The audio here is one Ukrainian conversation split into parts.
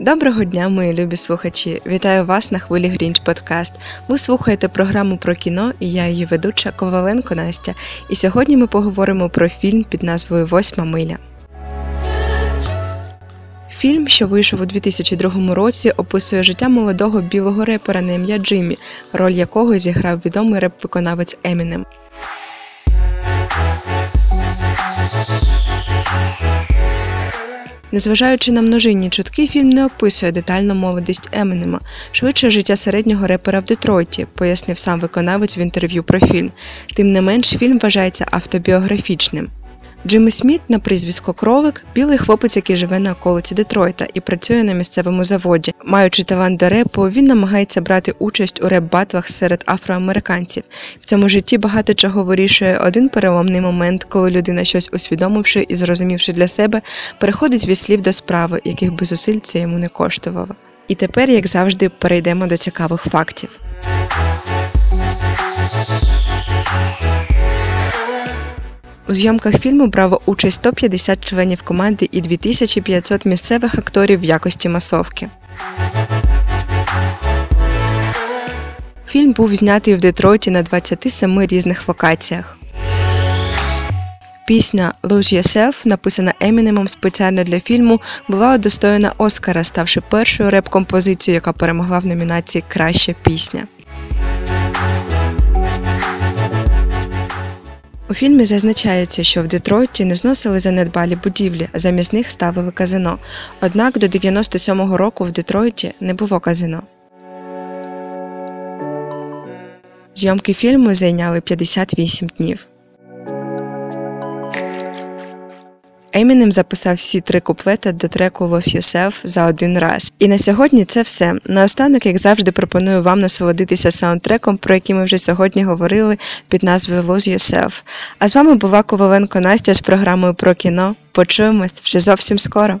Доброго дня, мої любі слухачі! Вітаю вас на хвилі Грінч Подкаст. Ви слухаєте програму про кіно і я її ведуча Коваленко Настя. І сьогодні ми поговоримо про фільм під назвою Восьма миля. Фільм, що вийшов у 2002 році, описує життя молодого білого репера на ім'я Джиммі, роль якого зіграв відомий реп-виконавець Емінем. Незважаючи на множинні чутки, фільм не описує детально молодість Еменема, швидше життя середнього репера в Детройті, пояснив сам виконавець в інтерв'ю про фільм. Тим не менш, фільм вважається автобіографічним. Джиммі Сміт на прізвисько Кролик білий хлопець, який живе на околиці Детройта і працює на місцевому заводі. Маючи талант до репу, він намагається брати участь у реп-батлах серед афроамериканців. В цьому житті багато чого вирішує один переломний момент, коли людина, щось усвідомивши і зрозумівши для себе, переходить від слів до справи, яких би зусиль це йому не коштувало. І тепер, як завжди, перейдемо до цікавих фактів. У зйомках фільму брало участь 150 членів команди і 2500 місцевих акторів в якості масовки. Фільм був знятий в Детройті на 27 різних локаціях. Пісня Lose Yourself, написана Емінемом спеціально для фільму, була удостоєна Оскара, ставши першою реп-композицією, яка перемогла в номінації Краща пісня. У фільмі зазначається, що в Детройті не зносили занедбалі будівлі, а замість них ставили казино. Однак до 97-го року в Детройті не було казино. Зйомки фільму зайняли 58 днів. Емінем записав всі три куплети до треку «Lose Yourself» за один раз. І на сьогодні це все. Наостанок, як завжди, пропоную вам насолодитися саундтреком, про який ми вже сьогодні говорили під назвою «Lose Yourself». А з вами була Коваленко Настя з програмою про кіно. Почуємось вже зовсім скоро.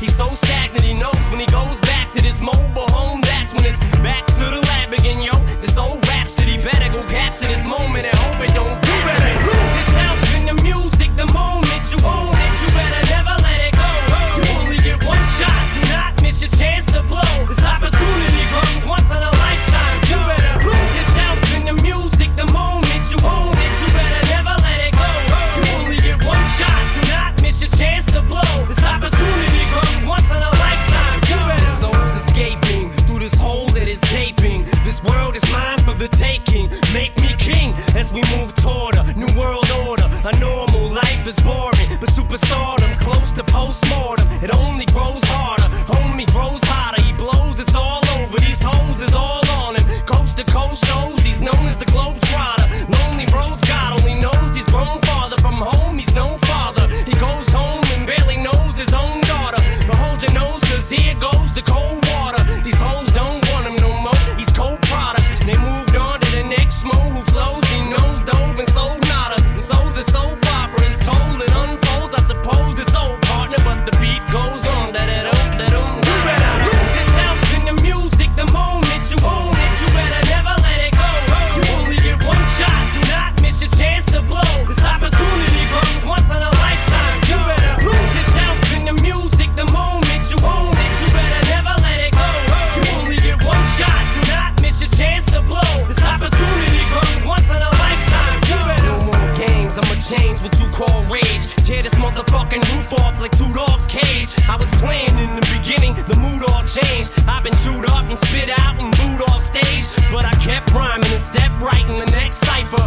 he's so stagnant. He knows when he goes back to this mobile home. That's when it's back to the lab again, yo. This old rhapsody better go capture this moment and hope it don't. He's known as the globe changed. I've been chewed up and spit out and booed off stage. But I kept rhyming and stepped right in the next cipher.